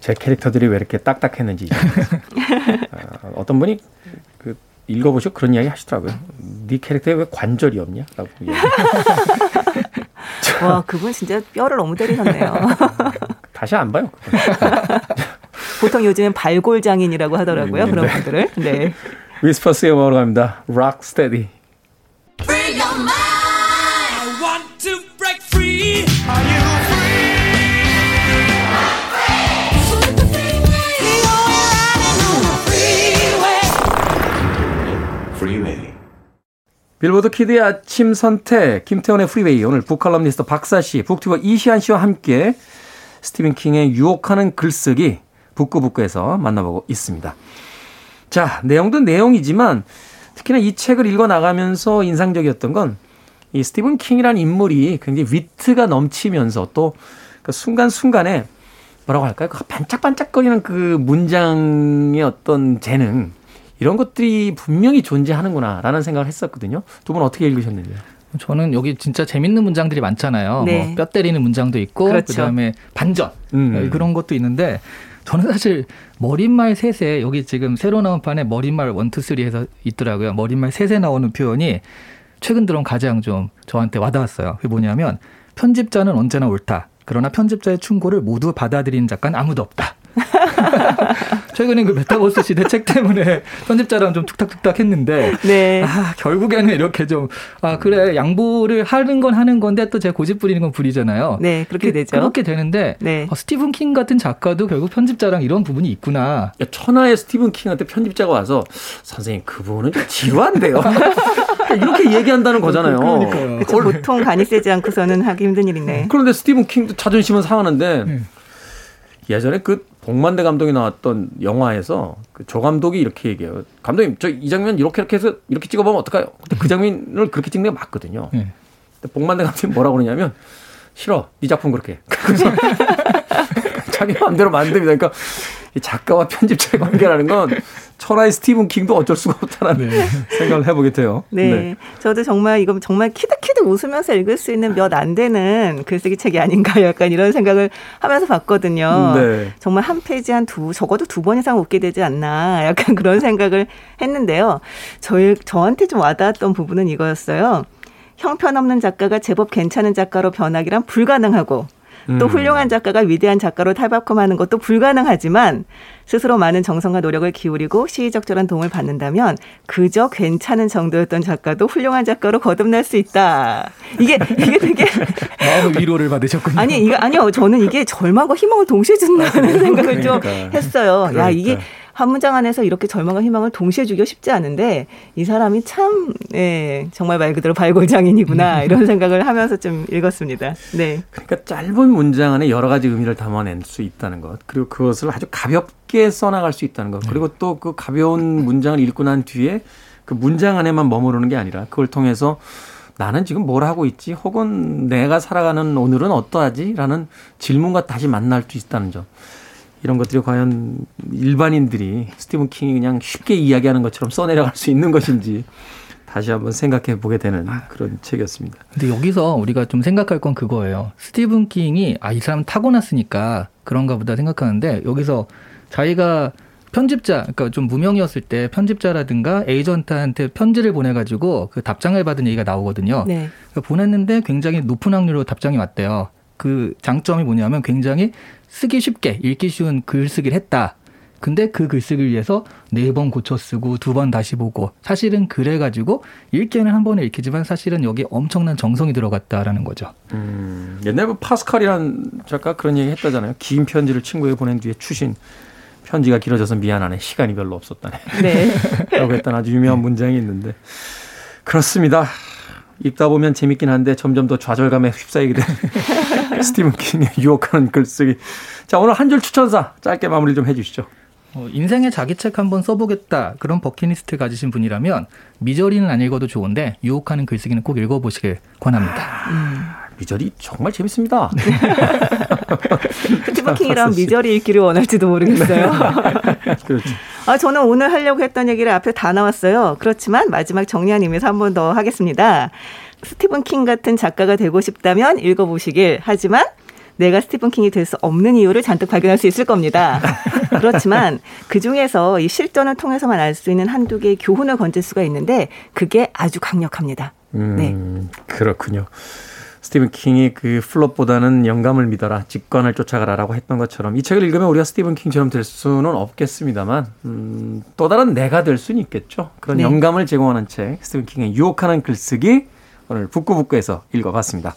제 캐릭터들이 왜 이렇게 딱딱했는지 어, 어떤 분이 그 읽어보시고 그런 이야기 하시더라고요. 네 캐릭터에 왜 관절이 없냐?라고 이야기. 와, 그분 진짜 뼈를 너무 때리셨네요. 다시 안 봐요. 보통 요즘엔 발골 장인이라고 하더라고요. 그런 분들을. 네. 위스퍼스의 음악으로 갑니다. Rock Steady. 빌보드 키드의 아침 선택 김태훈의 프리웨이 오늘 북칼럼니스트 박사 씨, 북튜버 이시한 씨와 함께 스티븐 킹의 유혹하는 글쓰기 북구북구에서 만나보고 있습니다. 자, 내용도 내용이지만 특히나 이 책을 읽어 나가면서 인상적이었던 건 이 스티븐 킹이라는 인물이 굉장히 위트가 넘치면서 또 그 순간순간에 뭐라고 할까요? 그 반짝반짝거리는 그 문장의 어떤 재능 이런 것들이 분명히 존재하는구나라는 생각을 했었거든요. 두 분 어떻게 읽으셨는지요? 저는 여기 진짜 재밌는 문장들이 많잖아요. 네. 뭐 뼈 때리는 문장도 있고 그렇죠. 그 다음에 반전 음. 그런 것도 있는데 저는 사실 머릿말 셋에 여기 지금 새로 나온 판에 머릿말 one two three 해서 있더라고요. 머릿말 셋에 나오는 표현이 최근 들어온 가장 좀 저한테 와닿았어요. 그게 뭐냐면 편집자는 언제나 옳다. 그러나 편집자의 충고를 모두 받아들이는 작가는 아무도 없다. 최근에 그 메타버스 시대 책 때문에 편집자랑 좀 툭탁툭탁 했는데 네. 아, 결국에는 이렇게 좀, 아, 그래, 양보를 하는 건 하는 건데 또 제가 고집 부리는 건 부리잖아요. 네, 그렇게 되죠. 그렇게 되는데, 네. 어, 스티븐 킹 같은 작가도 결국 편집자랑 이런 부분이 있구나. 야, 천하의 스티븐 킹한테 편집자가 와서 선생님 그분은 좀 지루한데요. 이렇게 얘기한다는 거잖아요. 그러니까요. 그쵸, 보통 간이 세지 않고서는 하기 힘든 일이네. 그런데 스티븐 킹도 자존심은 상하는데 네. 예전에 그 복만대 감독이 나왔던 영화에서 그조 감독이 이렇게 얘기해요. 감독님 저 이 장면 이렇게 이렇게 해서 이렇게 찍어보면 어떨까요? 근데 그 장면을 그렇게 찍는 게 맞거든요. 네. 근데 복만대 감독이 뭐라고 그러냐면 싫어 네 작품 그렇게 그래서 자기 마음대로 만듭니다. 그러니까 이 작가와 편집자의 관계라는 건 천하의 스티븐 킹도 어쩔 수가 없다는 생각을 해보게 돼요. 네. 저도 정말 이건 정말 키득키득 웃으면서 읽을 수 있는 몇 안 되는 글쓰기 책이 아닌가 약간 이런 생각을 하면서 봤거든요. 네. 정말 한 페이지 한 두, 적어도 두 번 이상 웃게 되지 않나 약간 그런 생각을 했는데요. 저희, 저한테 좀 와닿았던 부분은 이거였어요. 형편없는 작가가 제법 괜찮은 작가로 변하기란 불가능하고 또 음. 훌륭한 작가가 위대한 작가로 탈바꿈하는 것도 불가능하지만 스스로 많은 정성과 노력을 기울이고 시의적절한 도움을 받는다면 그저 괜찮은 정도였던 작가도 훌륭한 작가로 거듭날 수 있다. 이게 이게 되게 마음의 위로를 받으셨군요. 아니 이거 아니요 저는 이게 절망과 희망을 동시에 준다는 생각을 좀 그러니까. 했어요. 야 그러니까. 이게 한 문장 안에서 이렇게 절망과 희망을 동시에 주기가 쉽지 않은데 이 사람이 참 예, 정말 말 그대로 발골장인이구나 이런 생각을 하면서 좀 읽었습니다. 네. 그러니까 짧은 문장 안에 여러 가지 의미를 담아낼 수 있다는 것, 그리고 그것을 아주 가볍게 써나갈 수 있다는 것, 그리고 또 그 가벼운 문장을 읽고 난 뒤에 그 문장 안에만 머무르는 게 아니라 그걸 통해서 나는 지금 뭘 하고 있지? 혹은 내가 살아가는 오늘은 어떠하지? 라는 질문과 다시 만날 수 있다는 점. 이런 것들이 과연 일반인들이 스티븐 킹이 그냥 쉽게 이야기하는 것처럼 써내려갈 수 있는 것인지 다시 한번 생각해 보게 되는 그런 책이었습니다. 근데 여기서 우리가 좀 생각할 건 그거예요. 스티븐 킹이 아 이 사람 타고났으니까 그런가 보다 생각하는데 여기서 자기가 편집자, 그러니까 좀 무명이었을 때 편집자라든가 에이전트한테 편지를 보내가지고 그 답장을 받은 얘기가 나오거든요. 네. 그러니까 보냈는데 굉장히 높은 확률로 답장이 왔대요. 그 장점이 뭐냐면 굉장히 쓰기 쉽게 읽기 쉬운 글쓰기를 했다. 근데 그 글쓰기를 위해서 네 번 고쳐 쓰고 두 번 다시 보고 사실은 그래 가지고 읽기에는 한 번에 읽히지만 사실은 여기 엄청난 정성이 들어갔다라는 거죠. 음, 옛날에 뭐 파스칼이라는 작가 그런 얘기 했다잖아요. 긴 편지를 친구에게 보낸 뒤에 추신 편지가 길어져서 미안하네. 시간이 별로 없었다네. 네. 라고 했던 아주 유명한 문장이 있는데. 그렇습니다. 읽다 보면 재밌긴 한데 점점 더 좌절감에 휩싸이게 되는 스티븐 킹의 유혹하는 글쓰기. 자, 오늘 한 줄 추천사 짧게 마무리 좀 해주시죠. 어, 인생에 자기 책 한번 써보겠다 그런 버킷리스트 가지신 분이라면 미저리는 안 읽어도 좋은데 유혹하는 글쓰기는 꼭 읽어보시길 권합니다. 미저리 정말 재밌습니다. 스티븐 킹이랑 미저리 읽기를 원할지도 모르겠어요. 그렇죠. 아, 저는 오늘 하려고 했던 얘기를 앞에 다 나왔어요. 그렇지만 마지막 정리한 의미에서 한 번 더 하겠습니다. 스티븐 킹 같은 작가가 되고 싶다면 읽어보시길. 하지만 내가 스티븐 킹이 될 수 없는 이유를 잔뜩 발견할 수 있을 겁니다. 그렇지만 그 중에서 이 실전을 통해서만 알 수 있는 한두 개의 교훈을 건질 수가 있는데 그게 아주 강력합니다. 네. 음, 그렇군요. 스티븐 킹이 그 플롯보다는 영감을 믿어라, 직관을 쫓아가라라고 했던 것처럼 이 책을 읽으면 우리가 스티븐 킹처럼 될 수는 없겠습니다만 음, 또 다른 내가 될 수는 있겠죠. 그런 네. 영감을 제공하는 책, 스티븐 킹의 유혹하는 글쓰기 오늘 북구북구에서 읽어봤습니다.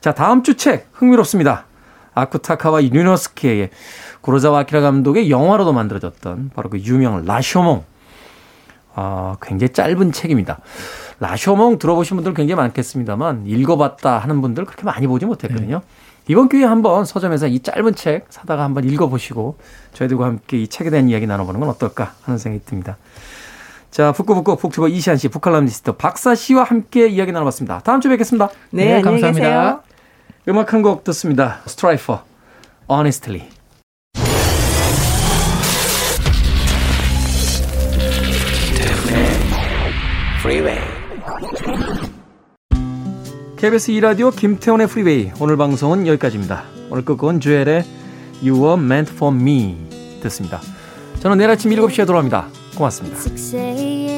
자, 다음 주 책 흥미롭습니다. 아쿠타카와 유노스키의 고로자와 아키라 감독의 영화로도 만들어졌던 바로 그 유명 라쇼몽. 아, 굉장히 짧은 책입니다. 라쇼몽 들어보신 분들 굉장히 많겠습니다만 읽어봤다 하는 분들 그렇게 많이 보지 못했거든요. 이번 기회에 한번 서점에서 이 짧은 책 사다가 한번 읽어보시고 저희들과 함께 이 책에 대한 이야기 나눠보는 건 어떨까 하는 생각이 듭니다. 자, 북구북구 북튜버 이시한 씨, 북칼럼니스트 박사 씨와 함께 이야기 나눠봤습니다. 다음 주에 뵙겠습니다. 네, 네, 감사합니다. 계세요. 음악 한 곡 듣습니다. Stryper, Honestly. Freeway. KBS 2라디오 김태훈의 프리웨이 오늘 방송은 여기까지입니다. 오늘 끝곡은 Jewel의 You Were Meant For Me 듣습니다. 저는 내일 아침 7시에 돌아옵니다. 고맙습니다.